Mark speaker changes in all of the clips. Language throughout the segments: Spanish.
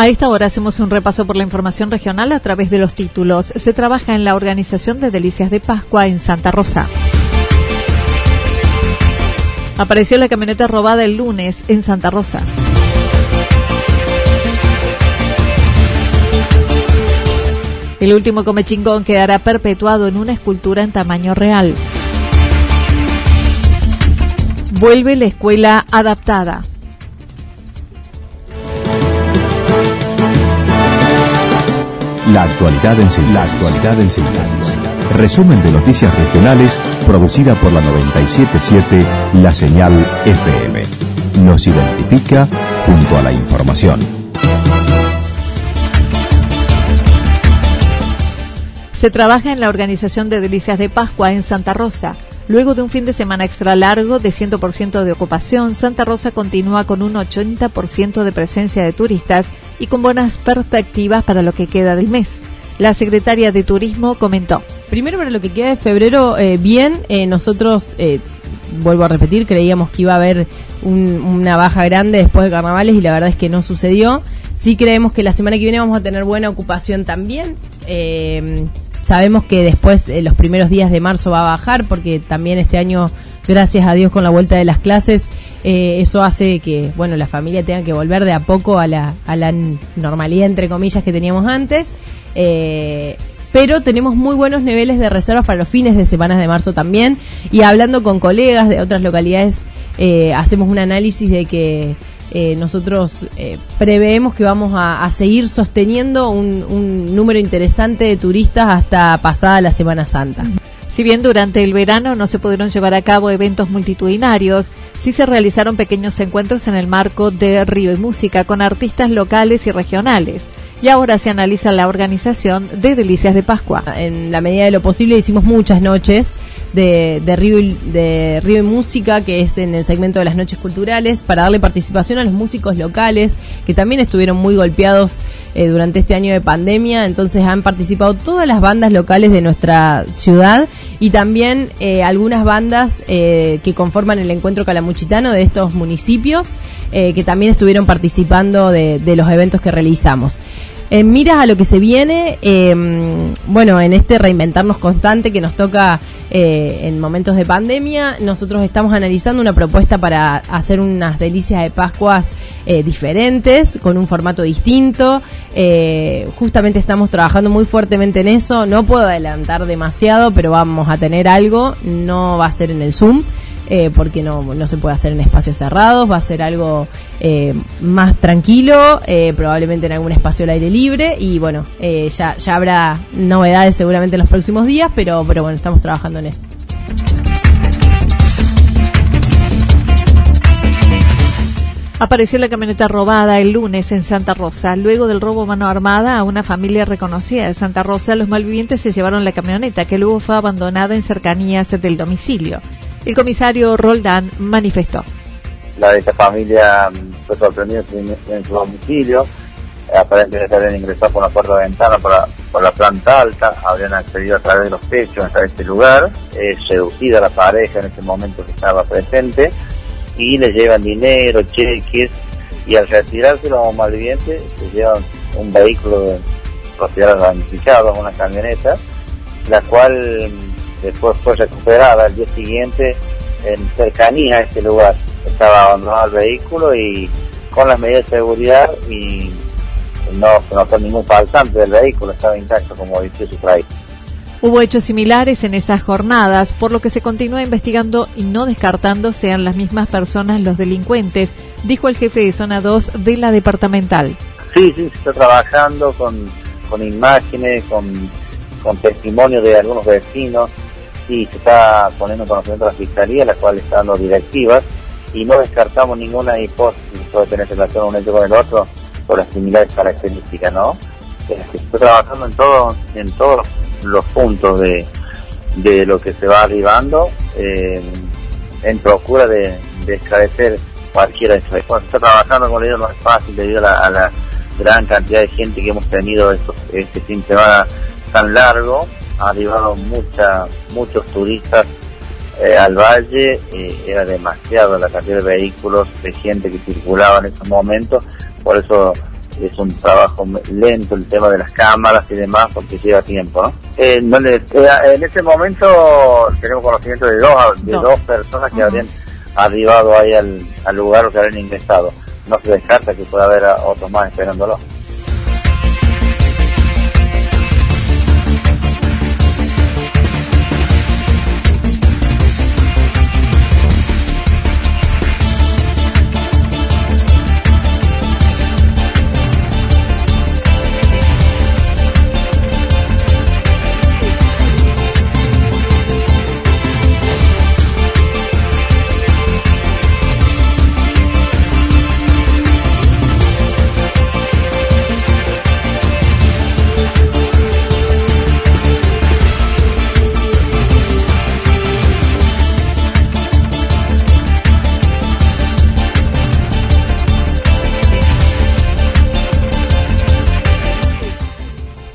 Speaker 1: A esta hora hacemos un repaso por la información regional a través de los títulos. Se trabaja en la organización de Delicias de Pascua en Santa Rosa. Apareció la camioneta robada el lunes en Santa Rosa. El último comechingón quedará perpetuado en una escultura en tamaño real. Vuelve la escuela adaptada.
Speaker 2: La actualidad en síntesis. Resumen de noticias regionales producida por la 977 La Señal FM. Nos identifica junto a la información.
Speaker 1: Se trabaja en la organización de Delicias de Pascua en Santa Rosa. Luego de un fin de semana extra largo de 100% de ocupación, Santa Rosa continúa con un 80% de presencia de turistas y con buenas perspectivas para lo que queda del mes. La secretaria de Turismo comentó.
Speaker 3: Primero para lo que queda de febrero, eh, bien, eh, nosotros, eh, vuelvo a repetir, creíamos que iba a haber una baja grande después de carnavales y la verdad es que no sucedió. Sí creemos que la semana que viene vamos a tener buena ocupación también. sabemos que después, los primeros días de marzo va a bajar porque también este año gracias a Dios con la vuelta de las clases, eh, eso hace que, bueno, la familia tenga que volver de a poco a la, a la normalidad, entre comillas, que teníamos antes. Eh, pero tenemos muy buenos niveles de reservas para los fines de semanas de marzo también. Y hablando con colegas de otras localidades, eh, hacemos un análisis de que nosotros preveemos que vamos a, seguir sosteniendo un número interesante de turistas hasta pasada la Semana Santa.
Speaker 1: Si bien durante el verano no se pudieron llevar a cabo eventos multitudinarios, sí se realizaron pequeños encuentros en el marco de Río y Música con artistas locales y regionales y ahora se analiza la organización de Delicias de Pascua.
Speaker 3: En la medida de lo posible hicimos muchas noches de, de, Río, y, de Río y Música, que es en el segmento de las noches culturales, para darle participación a los músicos locales, que también estuvieron muy golpeados eh, durante este año de pandemia, entonces han participado todas las bandas locales de nuestra ciudad y también eh, algunas bandas eh, que conforman el encuentro calamuchitano de estos municipios, que también estuvieron participando de, de los eventos que realizamos. En miras a lo que se viene, em, bueno, en este reinventarnos constante que nos toca eh, en momentos de pandemia, nosotros estamos analizando una propuesta para hacer unas delicias de Pascuas eh, diferentes, con un formato distinto. Eh, justamente estamos trabajando muy fuertemente en eso. No puedo adelantar demasiado, pero vamos a tener algo. No va a ser en el Zoom. Eh, porque no, no se puede hacer en espacios cerrados, va a ser algo eh, más tranquilo, eh, probablemente en algún espacio al aire libre y bueno, ya, ya habrá novedades seguramente en los próximos días, pero, pero bueno, estamos trabajando en esto.
Speaker 1: Apareció la camioneta robada el lunes en Santa Rosa. Luego del robo mano armada a una familia reconocida de Santa Rosa, los malvivientes se llevaron la camioneta que luego fue abandonada en cercanías del domicilio. El comisario Roldán manifestó.
Speaker 4: La de esta familia mm, fue sorprendida en su domicilio. Aparentemente habían ingresado por la puerta de ventana por la, por la planta alta, habían accedido a través de los techos hasta este lugar, seducida la pareja en ese momento que estaba presente, y le llevan dinero, cheques, y al retirarse los malvivientes se llevan un vehículo de propiedad identificada, una camioneta, la cual después fue recuperada al día siguiente en cercanía a este lugar. Estaba abandonado el vehículo y con las medidas de seguridad y no se notó ningún faltante del vehículo, estaba intacto como dice su traído.
Speaker 1: Hubo hechos similares en esas jornadas, por lo que se continúa investigando y no descartando sean las mismas personas los delincuentes, dijo el jefe de zona 2 de la departamental.
Speaker 4: Sí, sí, se está trabajando con, con imágenes, con, con testimonios de algunos vecinos y se está poniendo en conocimiento a la Fiscalía, la cual está dando directivas y no descartamos ninguna hipótesis puede tener relación un hecho con el otro por las similares características, ¿no? Se está trabajando en todo, en todos los puntos de, de lo que se va arribando eh, en procura de, de esclarecer cualquiera de. Cuando se está trabajando con ellos no es fácil debido a la, gran cantidad de gente que hemos tenido este fin de semana tan largo. Ha arribado mucha, muchos turistas eh, al valle, eh, era demasiado la cantidad de vehículos, de gente que circulaba en esos momentos, por eso es un trabajo lento el tema de las cámaras y demás porque lleva tiempo, ¿no? Eh, en ese momento tenemos conocimiento de dos, de dos personas que habrían arribado ahí al, al lugar o que habrían ingresado. No se descarta que pueda haber otros más esperándolo.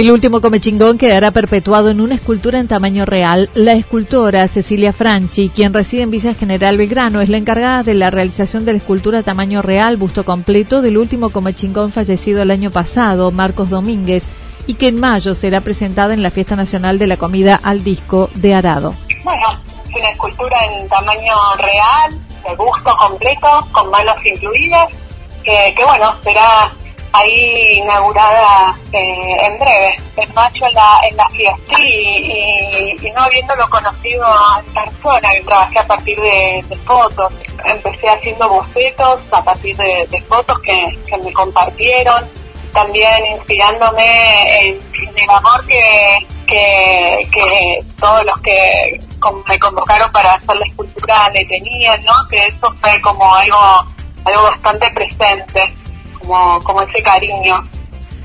Speaker 1: El último comechingón quedará perpetuado en una escultura en tamaño real. La escultora Cecilia Franchi, quien reside en Villa General Belgrano, es la encargada de la realización de la escultura tamaño real, busto completo, del último comechingón fallecido el año pasado, Marcos Domínguez, y que en mayo será presentada en la Fiesta Nacional de la Comida al Disco de Arado.
Speaker 5: Bueno, una escultura en tamaño real, de busto completo, con manos incluidas, que bueno, será ahí inaugurada eh, en breve. El macho en la, en la fiesta y, no habiéndolo conocido en persona, que trabajé a partir de, fotos. Empecé haciendo bocetos a partir de, fotos que, me compartieron, también inspirándome en, el amor que, que, todos los que me convocaron para hacer la escultura le tenían, ¿no? Que eso fue como algo, algo bastante presente como, ese cariño.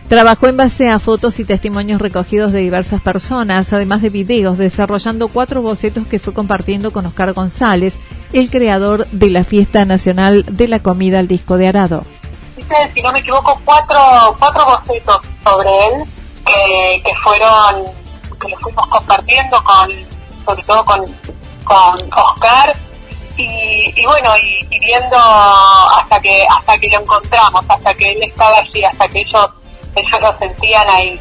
Speaker 1: Trabajó en base a fotos y testimonios recogidos de diversas personas, además de videos, desarrollando cuatro bocetos que fue compartiendo con Oscar González, el creador de la Fiesta Nacional de la Comida al Disco de Arado.
Speaker 5: Hice, si no me equivoco, cuatro, cuatro bocetos sobre él que fueron, que los fuimos compartiendo con, sobre todo con, con Oscar y, bueno y, viendo hasta que hasta que lo encontramos hasta que él estaba allí hasta que ellos ellos lo sentían ahí.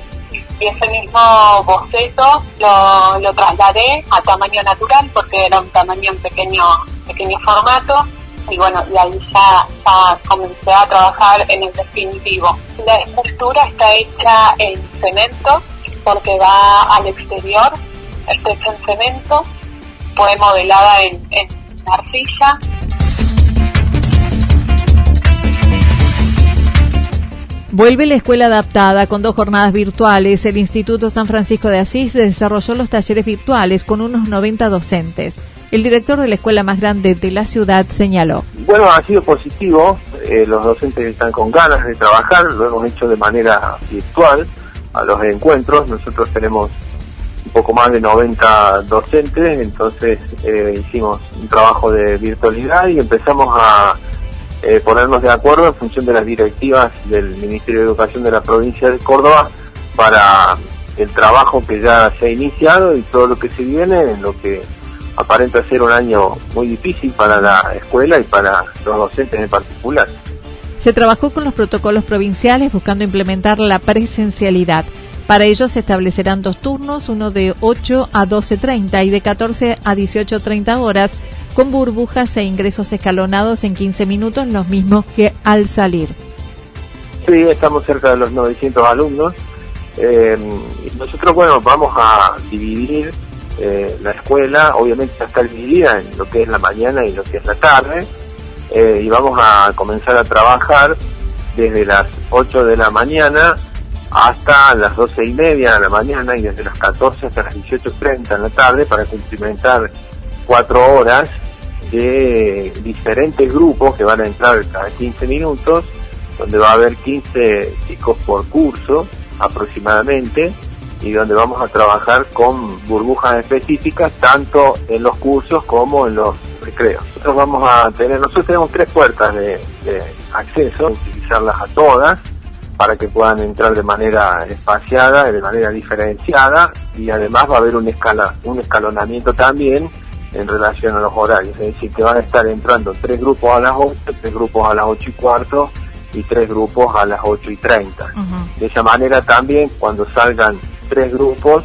Speaker 5: Y ese mismo boceto lo, lo trasladé a tamaño natural porque era un tamaño en pequeño pequeño formato. Y bueno y ahí ya, ya comencé a trabajar en el definitivo. La escultura está hecha en cemento porque va al exterior está hecha en cemento fue modelada en, en arcilla.
Speaker 1: Vuelve la escuela adaptada con dos jornadas virtuales. El Instituto San Francisco de Asís desarrolló los talleres virtuales con unos 90 docentes. El director de la escuela más grande de la ciudad señaló.
Speaker 6: Bueno, ha sido positivo. Eh, los docentes están con ganas de trabajar. Lo hemos hecho de manera virtual a los encuentros. Nosotros tenemos poco más de 90 docentes, entonces eh, hicimos un trabajo de virtualidad y empezamos a eh, ponernos de acuerdo en función de las directivas del Ministerio de Educación de la provincia de Córdoba para el trabajo que ya se ha iniciado y todo lo que se viene, en lo que aparenta ser un año muy difícil para la escuela y para los docentes en particular.
Speaker 1: Se trabajó con los protocolos provinciales buscando implementar la presencialidad. Para ello se establecerán dos turnos, uno de 8 a 12.30 y de 14 a 18.30 horas, con burbujas e ingresos escalonados en 15 minutos, los mismos que al salir.
Speaker 6: Sí, estamos cerca de los 900 alumnos. Eh, nosotros, bueno, vamos a dividir eh, la escuela, obviamente está dividida en lo que es la mañana y lo que es la tarde, eh, y vamos a comenzar a trabajar desde las 8 de la mañana hasta las 12 y media de la mañana y desde las 14 hasta las 18.30 en la tarde para cumplimentar cuatro horas de diferentes grupos que van a entrar cada 15 minutos, donde va a haber 15 chicos por curso aproximadamente y donde vamos a trabajar con burbujas específicas tanto en los cursos como en los recreos. Nosotros vamos a tener, nosotros tenemos tres puertas de, acceso, utilizarlas a todas para que puedan entrar de manera espaciada, de manera diferenciada y además va a haber un escala, un escalonamiento también en relación a los horarios, es decir, que van a estar entrando tres grupos a las 8, tres grupos a las 8 y cuarto y tres grupos a las 8 y 30. De esa manera también cuando salgan tres grupos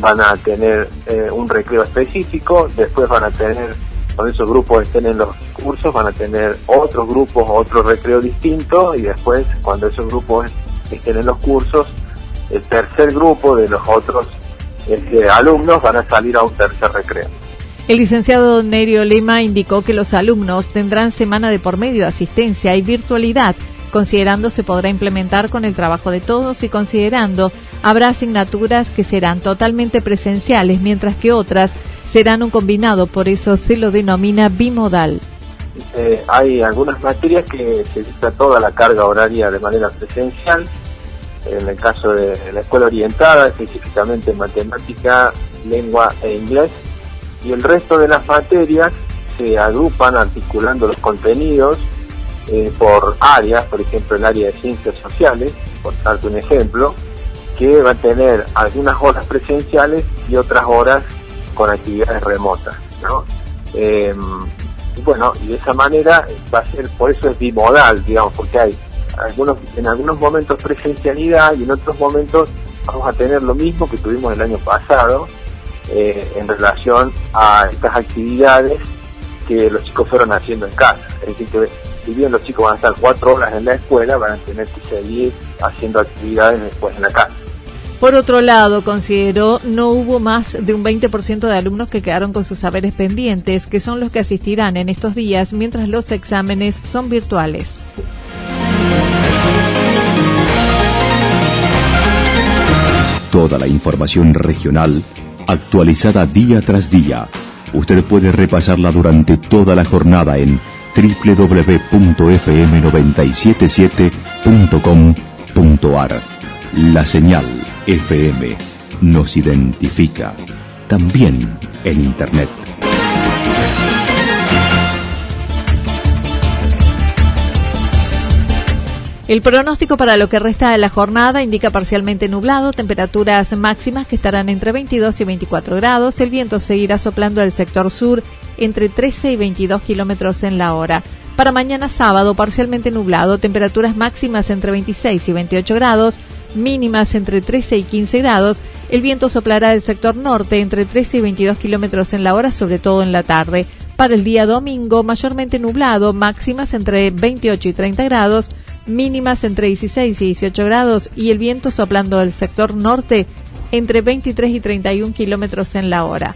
Speaker 6: van a tener eh, un recreo específico, después van a tener, cuando esos grupos estén en los cursos, van a tener otros grupos, otro recreo distinto y después cuando esos grupos estén en los cursos, el tercer grupo de los otros este, alumnos van a salir a un tercer recreo.
Speaker 1: El licenciado Nerio Lema indicó que los alumnos tendrán semana de por medio de asistencia y virtualidad considerando se podrá implementar con el trabajo de todos y considerando habrá asignaturas que serán totalmente presenciales, mientras que otras serán un combinado, por eso se lo denomina bimodal.
Speaker 6: Eh, hay algunas materias que se dicta toda la carga horaria de manera presencial, en el caso de la escuela orientada, específicamente matemática, lengua e inglés, y el resto de las materias se agrupan articulando los contenidos eh, por áreas, por ejemplo el área de ciencias sociales, por darte un ejemplo, que va a tener algunas horas presenciales y otras horas con actividades remotas. ¿no? Y bueno, y de esa manera va a ser, por eso es bimodal, digamos, porque hay algunos en algunos momentos presencialidad y en otros momentos vamos a tener lo mismo que tuvimos el año pasado eh, en relación a estas actividades que los chicos fueron haciendo en casa. Es decir, que si bien los chicos van a estar cuatro horas en la escuela, van a tener que seguir haciendo actividades después en la casa.
Speaker 1: Por otro lado, consideró no hubo más de un 20% de alumnos que quedaron con sus saberes pendientes, que son los que asistirán en estos días mientras los exámenes son virtuales.
Speaker 2: Toda la información regional actualizada día tras día. Usted puede repasarla durante toda la jornada en www.fm977.com.ar. La señal FM nos identifica también en Internet.
Speaker 1: El pronóstico para lo que resta de la jornada indica parcialmente nublado, temperaturas máximas que estarán entre 22 y 24 grados. El viento seguirá soplando al sector sur entre 13 y 22 kilómetros en la hora. Para mañana sábado, parcialmente nublado, temperaturas máximas entre 26 y 28 grados, mínimas entre 13 y 15 grados. El viento soplará del sector norte entre 13 y 22 kilómetros en la hora, sobre todo en la tarde. Para el día domingo, mayormente nublado, máximas entre 28 y 30 grados mínimas entre 16 y 18 grados y el viento soplando del sector norte entre 23 y 31 kilómetros en la hora.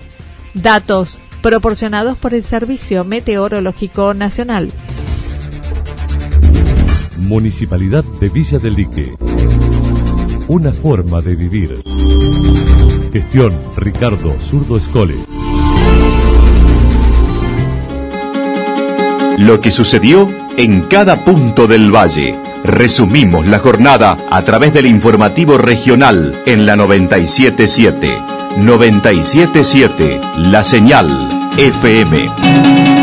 Speaker 1: Datos proporcionados por el Servicio Meteorológico Nacional.
Speaker 7: Municipalidad de Villa del Lique. Una forma de vivir. Gestión Ricardo Zurdo Escole.
Speaker 2: Lo que sucedió en cada punto del valle. Resumimos la jornada a través del informativo regional en la 977. 977, la señal FM.